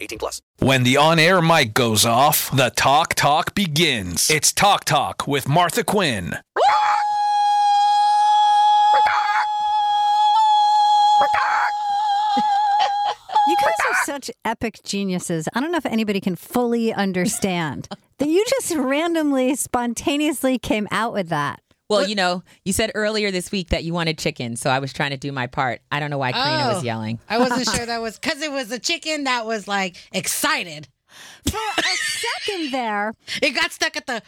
18 plus. When the on air mic goes off, the talk talk begins. It's Talk Talk with Martha Quinn. You guys are such epic geniuses. I don't know if anybody can fully understand that you just randomly, spontaneously came out with that. Well, you know, you said earlier this week that you wanted chicken, so I was trying to do my part. I don't know why Karina Oh. was yelling. I wasn't sure that was because it was a chicken that was like excited. For a second there, It got stuck at the.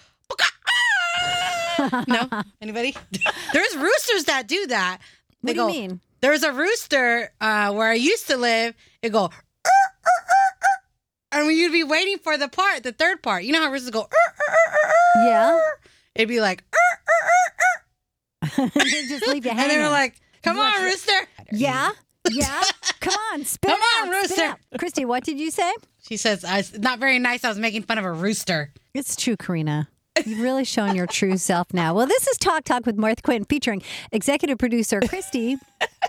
no, anybody? There's roosters that do that. They what do you mean? There's a rooster uh, where I used to live. It go, "Er, er, er, er," and when you'd be waiting for the part, the third part. You know how roosters go, Yeah. It'd be like, just leave you and they were like, "Come on, rooster." yeah, yeah. Come on, spit Come on, out, rooster. Christy, what did you say? She says, I, "Not very nice." I was making fun of a rooster. It's true, Karina. You've really shown your true self now. Well, this is Talk Talk with Martha Quinn featuring executive producer Christy,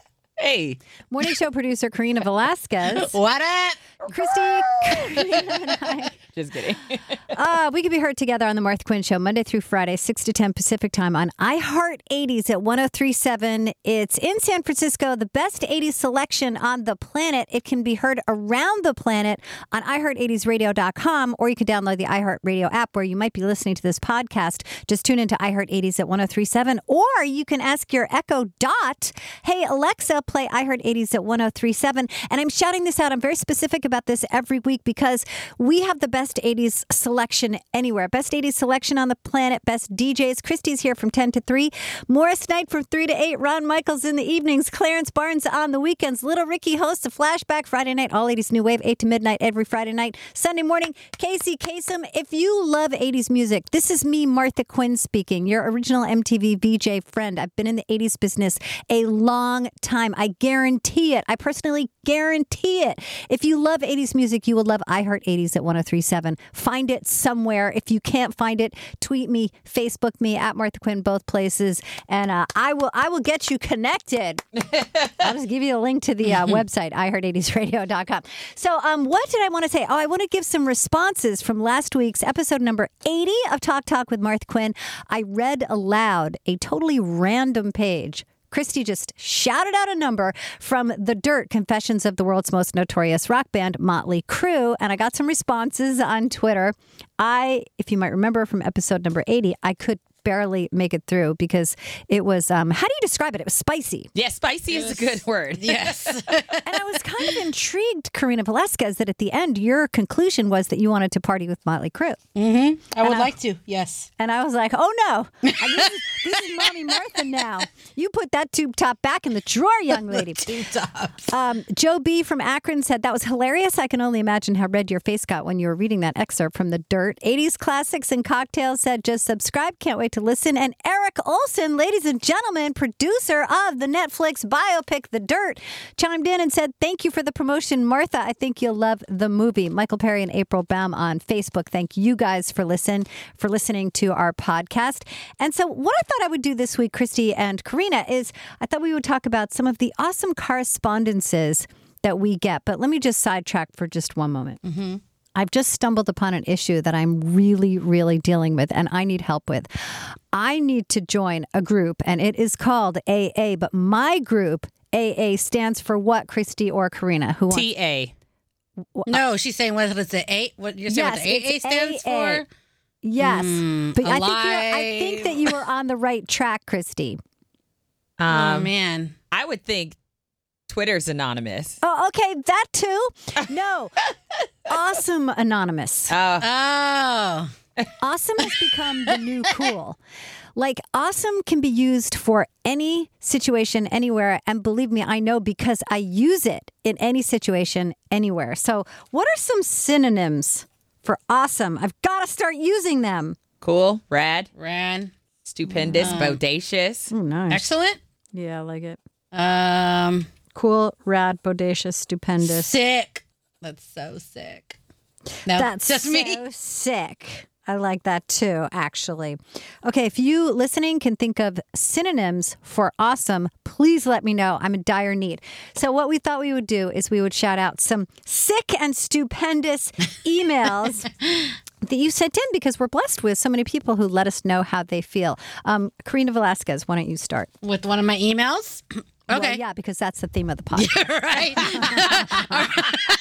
Hey, morning show producer Karina Velasquez, What up? Christy, Karina, and I. just kidding. Uh, we can be heard together on the Martha Quinn Show Monday through Friday, 6 to 10 Pacific time on iHeart 80s at 1037. It's in San Francisco, the best 80s selection on the planet. It can be heard around the planet on iHeart80sRadio.com, or you can download the iHeart Radio app where you might be listening to this podcast. Just tune into iHeart 80s at 1037, or you can ask your Echo Dot, hey, Alexa, play iHeart 80s at 1037. And I'm shouting this out. I'm very specific about this every week because we have the best 80s selection anywhere. Best 80s selection on the planet, best DJs. Christy's here from 10 to 3. Morris Knight from 3 to 8. Ron Michaels in the evenings. Clarence Barnes on the weekends. Little Ricky hosts a flashback Friday night, all 80s new wave, 8 to midnight every Friday night. Sunday morning, Casey Kasem. If you love 80s music, this is me, Martha Quinn speaking, your original MTV VJ friend. I've been in the 80s business a long time. I guarantee it. I personally guarantee it. If you love 80s music, you will love iHeart 80s at 1037. Find it somewhere. If you can't find it, tweet me, Facebook me at Martha Quinn, both places, and uh, I will I will get you connected. I'll just give you a link to the uh, website, iHeart80sRadio.com. So, um, what did I want to say? Oh, I want to give some responses from last week's episode number 80 of Talk Talk with Martha Quinn. I read aloud a totally random page. Christy just shouted out a number from The Dirt Confessions of the World's Most Notorious Rock Band, Motley Crue. And I got some responses on Twitter. I, if you might remember from episode number 80, I could barely make it through because it was, um, how do you describe it? It was spicy. Yeah, spicy is a good word. Yes. And I was kind of intrigued, Karina Velasquez, that at the end your conclusion was that you wanted to party with Motley Crue. I would like to. Yes. And I was like, oh no, this is, this is Mommy Martha now. You put that tube top back in the drawer, young lady. Two tops. Um, Joe B from Akron said that was hilarious. I can only imagine how red your face got when you were reading that excerpt from the Dirt. 80s classics and cocktails said just subscribe. Can't wait to listen. And Eric Olson, ladies and gentlemen, producer of the Netflix biopic The Dirt, chimed in and said thank you for the promotion, Martha. I think you'll love the movie. Michael Perry and April Baum on Facebook. Thank you guys for listen for listening to our podcast. And so, what I thought I would do this week, Christy and Karina, is I thought we would talk about some of the awesome correspondences that we get. But let me just sidetrack for just one moment. Mm-hmm. I've just stumbled upon an issue that I'm really, really dealing with and I need help with. I need to join a group and it is called AA, but my group, AA, stands for what, Christy or Karina? Who wants- TA. No, she's saying what is the eight? What you're saying? Yes, what the AA stands AA. for? Yes. Mm, but I think, I think that you were on the right track, Christy. oh Um, man. I would think Twitter's anonymous. Oh, okay. That too? No. awesome Anonymous. Uh, Oh, awesome has become the new cool. Like, awesome can be used for any situation, anywhere. And believe me, I know because I use it in any situation, anywhere. So, what are some synonyms for awesome? I've got to start using them. Cool, rad, Ran. stupendous, bodacious. Oh, nice. Excellent. Yeah, I like it. Um, Cool, rad, bodacious, stupendous. sick. That's so sick. No, That's just so me. sick. I like that too, actually. Okay, if you listening can think of synonyms for awesome, please let me know. I'm in dire need. So, what we thought we would do is we would shout out some sick and stupendous emails. That you sent in because we're blessed with so many people who let us know how they feel. Um, Karina Velasquez, why don't you start? With one of my emails. Well, Okay. yeah, because that's the theme of the podcast. right.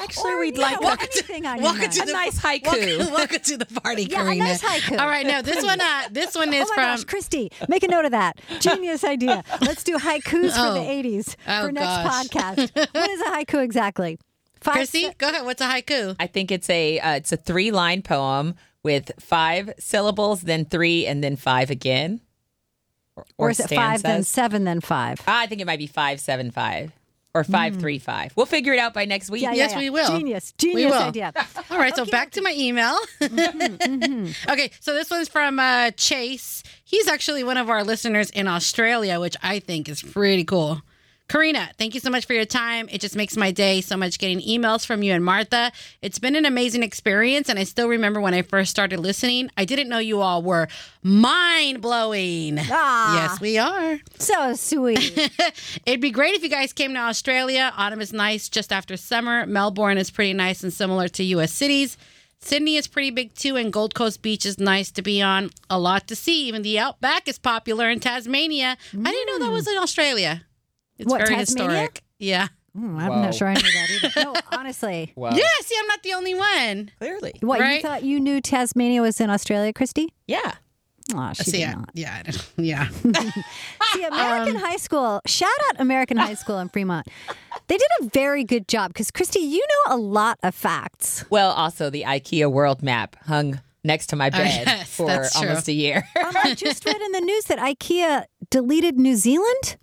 Actually, Or, we'd yeah, like or a, anything on your welcome mind. to a the nice haiku. Welcome, welcome to the party, Yeah, a Karina. nice haiku. All right, no, this one, uh, this one is oh my from. gosh, Christy, make a note of that. Genius idea. Let's do haikus for Oh. the 80s Oh, for next gosh. podcast. What is a haiku exactly? Five Chrissy, se- go ahead. What's a haiku? I think it's a uh, it's a three line poem with five syllables, then three, and then five again. Or, or is it five, then seven, then five? I think it might be five seven five or five hmm. three five. We'll figure it out by next week. Yeah, Yes, yeah, yeah. we will. Genius. Genius will. idea. All right, so back to my email. Mm-hmm, mm-hmm. Okay, so this one's from uh, Chase. He's actually one of our listeners in Australia, which I think is pretty cool. Karina, thank you so much for your time. It just makes my day so much getting emails from you and Martha. It's been an amazing experience, and I still remember when I first started listening. I didn't know you all were mind blowing. Ah. Yes, we are. So sweet. It'd be great if you guys came to Australia. Autumn is nice just after summer. Melbourne is pretty nice and similar to U.S. cities. Sydney is pretty big too, and Gold Coast Beach is nice to be on. A lot to see. Even the Outback is popular in Tasmania. I didn't know that was in Australia. It's What, very Tasmania? historic. Yeah. Hmm, I'm Wow. not sure I knew that either. No, honestly. Wow. Yeah, see, I'm not the only one. Clearly. What, you thought you knew Tasmania was in Australia, Christy? Yeah. Oh, she see, did I- not. yeah, yeah. See, American Um, High School, shout out American High School in Fremont. They did a very good job because, Christy, you know a lot of facts. Well, also the IKEA world map hung next to my bed yes, for almost a year. Um, I just read in the news that IKEA deleted New Zealand.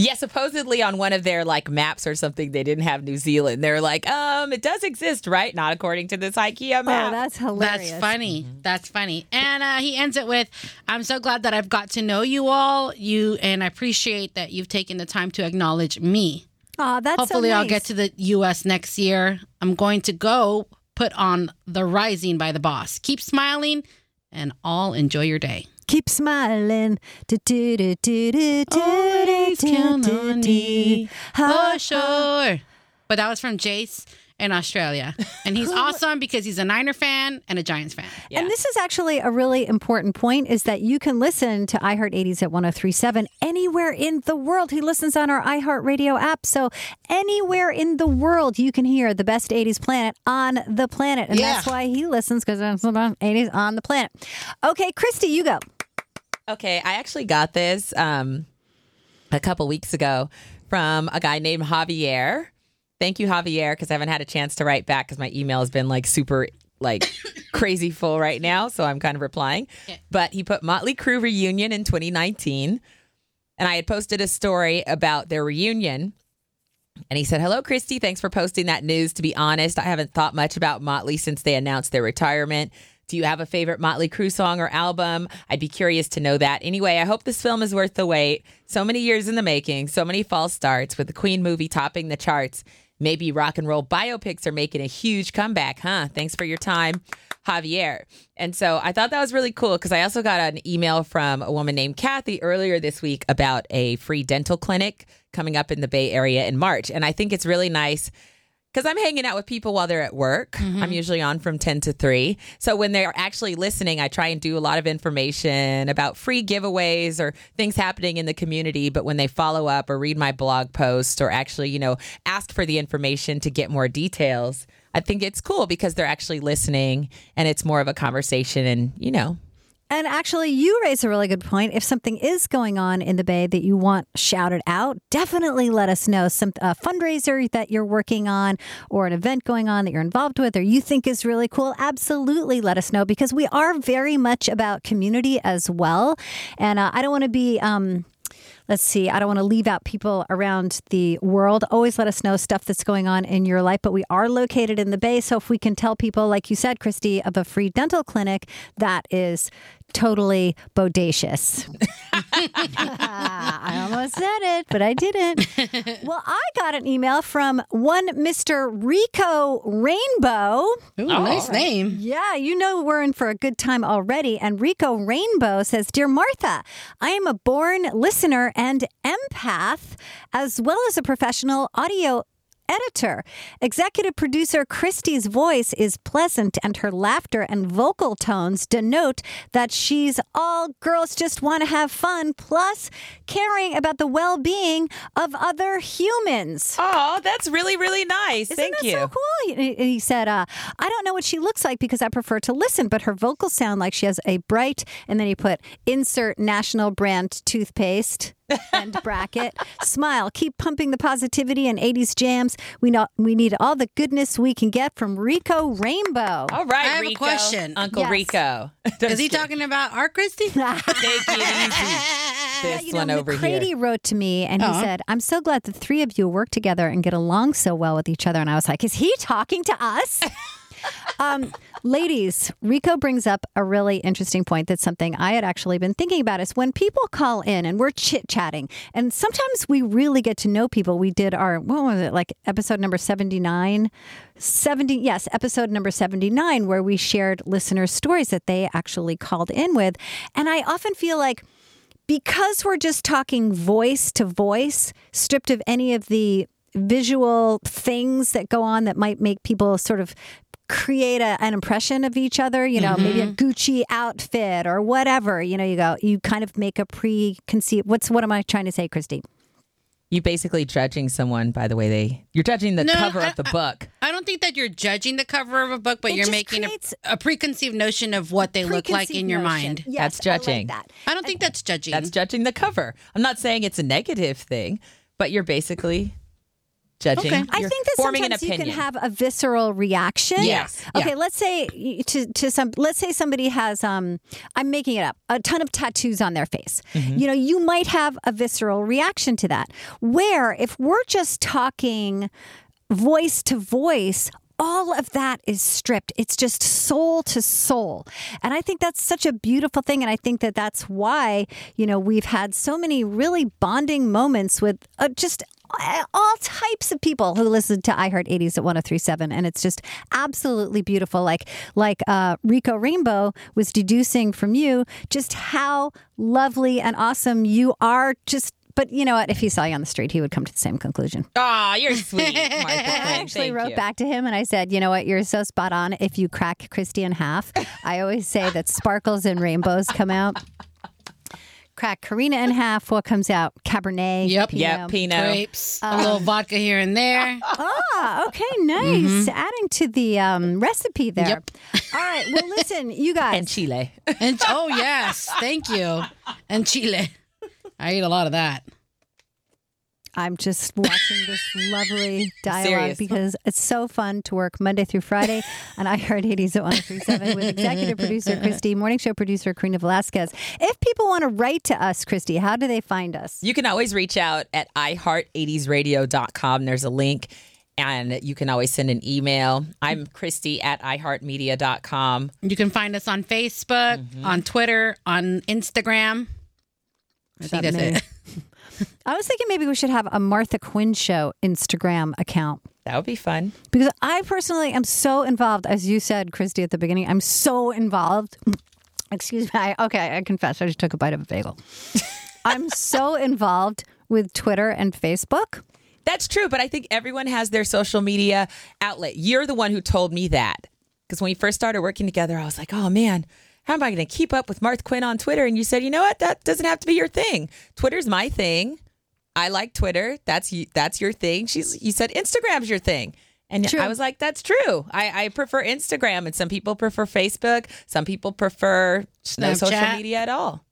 Yeah, supposedly on one of their like maps or something, they didn't have New Zealand. They're like, um, it does exist, right? Not according to this IKEA Oh, map. that's hilarious. That's funny. That's funny. And uh, he ends it with, "I'm so glad that I've got to know you all. You and I appreciate that you've taken the time to acknowledge me. Oh, that's so Hopefully, I'll get to the U.S. next year. I'm going to go put on The Rising by the Boss. Keep smiling, and all enjoy your day. Keep smiling. Do, do, do, do, do, do, Always do, count do, on me Ha, for sure. But that was from Jace in Australia, and he's awesome because he's a Niner fan and a Giants fan. Yeah. And this is actually a really important point is that you can listen to iHeart 80s at 1037 anywhere in the world. He listens on our iHeart Radio app. So anywhere in the world you can hear the best 80s planet on the planet. And that's why he listens because it's the best 80s on the planet. Okay, Christy, you go. Okay, I actually got this um, a couple weeks ago from a guy named Javier. Thank you, Javier, because I haven't had a chance to write back because my email has been like super like crazy full right now, so I'm kind of replying. But he put Motley Crue reunion in 2019, and I had posted a story about their reunion. And he said, Hello, Christy. Thanks for posting that news. To be honest, I haven't thought much about Motley since they announced their retirement. Do you have a favorite Motley Crue song or album? I'd be curious to know that. Anyway, I hope this film is worth the wait. So many years in the making, so many false starts with the Queen movie topping the charts. Maybe rock and roll biopics are making a huge comeback, huh? Thanks for your time, Javier. And so I thought that was really cool because I also got an email from a woman named Kathy earlier this week about a free dental clinic coming up in the Bay Area in March. And I think it's really nice because I'm hanging out with people while they're at work. Mm-hmm. I'm usually on from 10 to 3. So when they're actually listening, I try and do a lot of information about free giveaways or things happening in the community. But when they follow up or read my blog post or actually, you know, ask for the information to get more details, I think it's cool because they're actually listening and it's more of a conversation and, you know, And actually, you raise a really good point. If something is going on in the Bay that you want shouted out, definitely let us know. Some a fundraiser that you're working on, or an event going on that you're involved with, or you think is really cool. Absolutely, let us know because we are very much about community as well. And uh, I don't want to be. Um, let's see, I don't want to leave out people around the world. Always let us know stuff that's going on in your life. But we are located in the Bay. So if we can tell people, like you said, Christy, of a free dental clinic, that is totally bodacious. I almost said it, but I didn't. Well, I got an email from one Mr. Rico Rainbow. Ooh, oh, nice name. Yeah, you know we're in for a good time already. And Rico Rainbow says, Dear Martha, I am a born listener and empath, as well as a professional audio editor. Executive producer Christy's voice is pleasant, and her laughter and vocal tones denote that she's all girls just want to have fun, plus caring about the well being of other humans. Oh, that's really, really nice. Isn't Thank you. so cool? He, he said, uh, I don't know what she looks like because I prefer to listen, but her vocals sound like she has a bright, and then he put insert national brand toothpaste. And bracket smile keep pumping the positivity and 80s jams we know we need all the goodness we can get from rico rainbow All right, I have a question. Uncle Yes. Rico. Is he talking about our Christy? Take it easy. This you know, one over McCready here. wrote to me and he Uh-huh. said, I'm so glad the three of you work together and get along so well with each other. And I was like, is he talking to us? um, ladies, Rico brings up a really interesting point that's something I had actually been thinking about is when people call in and we're chit chatting, and sometimes we really get to know people. We did our, what was it, like episode number 79? 70, yes, episode number 79, where we shared listeners' stories that they actually called in with. And I often feel like, because we're just talking voice to voice, stripped of any of the visual things that go on that might make people sort of create a, an impression of each other, you know, maybe a mm-hmm. Gucci outfit or whatever, you know, you go, you kind of make a preconceived, what's, what am I trying to say, Christy? You basically judging someone by the way they. You're judging the No, cover I- of the book. I don't think that you're judging the cover of a book, but It you're making a, a preconceived notion of what they look like in Preconceived your notion. mind. Yes, That's I like judging. that. I don't think that's judging. That's judging the cover. I'm not saying it's a negative thing, but you're basically judging. Okay. I You're think that forming sometimes an you can have a visceral reaction. Yes. Okay, Yeah. let's say to to some let's say somebody has um I'm making it up, a ton of tattoos on their face. Mm-hmm. You know, you might have a visceral reaction to that. Where if we're just talking voice to voice, all of that is stripped. It's just soul to soul. And I think that's such a beautiful thing. And I think that that's why, you know, we've had so many really bonding moments with uh, just all types of people who listen to iHeart 80s at 1037 and it's just absolutely beautiful like like uh, Rico Rainbow was deducing from you just how lovely and awesome you are just but you know what if he saw you on the street he would come to the same conclusion Aw, you're sweet, Martha I actually Thank wrote you. back to him and I said, you know what, you're so spot on. If you crack Christy in half, I always say that sparkles and rainbows come out. Crack Karina in half, what comes out? Cabernet. Yep. Pinot. Yep, Pinot. Grapes, a little vodka here and there. Ah, okay, nice. Adding to the um, recipe there. Yep. All right. Well, listen, you guys. and Chile. And oh yes, thank you. And Chile. I eat a lot of that. I'm just watching this lovely dialogue serious. because it's so fun to work Monday through Friday on iHeart 80s at 1037 with executive producer Christy, morning show producer Karina Velasquez. If people want to write to us, Christy, how do they find us? You can always reach out at iheart80sradio.com. There's a link, and you can always send an email. I'm Christy at iheartmedia.com. You can find us on Facebook, mm-hmm. on Twitter, on Instagram. I think that's it. I was thinking maybe we should have a Martha Quinn Show Instagram account. That would be fun. Because I personally am so involved, as you said, Christy, at the beginning, I'm so involved. Excuse me. I, okay, I confess, I just took a bite of a bagel. I'm so involved with Twitter and Facebook. That's true, but I think everyone has their social media outlet. You're the one who told me that. Because when we first started working together, I was like, oh man, how am I going to keep up with Martha Quinn on Twitter? And you said, you know what? That doesn't have to be your thing. Twitter's my thing. I like Twitter. That's that's your thing. She's you said Instagram's your thing. And True. I was like, that's true. I, I prefer Instagram, and some people prefer Facebook. Some people prefer no social media at all.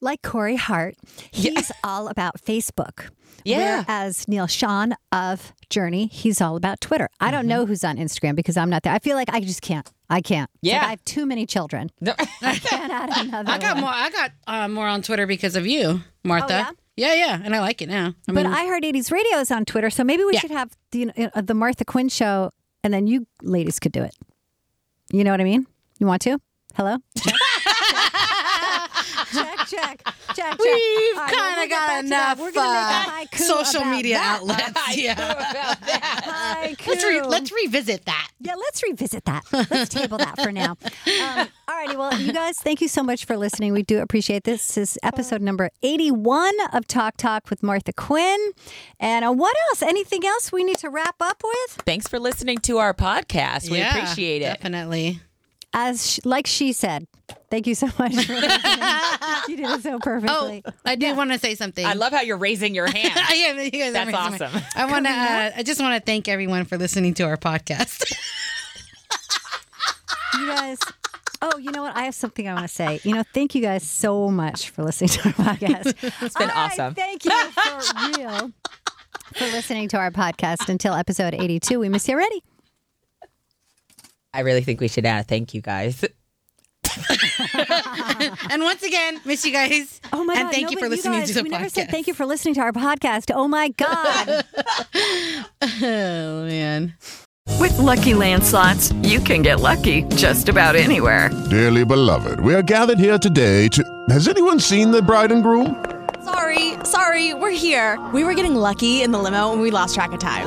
Like Corey Hart, he's all about Facebook. Yeah. Whereas Neal Schon of Journey, he's all about Twitter. I Mm-hmm. don't know who's on Instagram because I'm not there. I feel like I just can't. I can't. It's like Yeah. I have too many children. I can't add another I got one. more. I got uh, more on Twitter because of you, Martha. Oh yeah? yeah, and I like it now. I But mean, I heard 80s radio is on Twitter, so maybe we Yeah. should have the, uh, the Martha Quinn show, and then you ladies could do it. You know what I mean? You want to? Hello? Check, check, check, check. Check. we've All right, well, kind we'll of got enough We're gonna uh, make a haiku social about media that. outlets. yeah, Haiku. let's re- let's revisit that. Yeah, let's revisit that. Let's table that for now. Um, all righty. Well, you guys, thank you so much for listening. We do appreciate this. This is episode number 81 of Talk Talk with Martha Quinn. And uh, what else? Anything else we need to wrap up with? Thanks for listening to our podcast. We Yeah, appreciate it. Definitely. As sh- like she said, thank you so much for you did it so perfectly. Oh. I do want to say something. I love how you're raising your hand. I am. You guys That's amazing. awesome. I want to. Uh, I just want to thank everyone for listening to our podcast. You guys. Oh, you know what? I have something I want to say. You know, thank you guys so much for listening to our podcast. It's been All right, awesome. Thank you for real for listening to our podcast until episode 82. We miss you already. I really think we should add a thank you guys. and once again, miss you guys. Oh my and God. thank no, you for listening guys, to the we podcast. never said thank you for listening to our podcast. Oh my God. Oh man. With Lucky Land slots, you can get lucky just about anywhere. Dearly beloved, we are gathered here today to. Has anyone seen the bride and groom? Sorry, sorry, we're here. We were getting lucky in the limo and we lost track of time.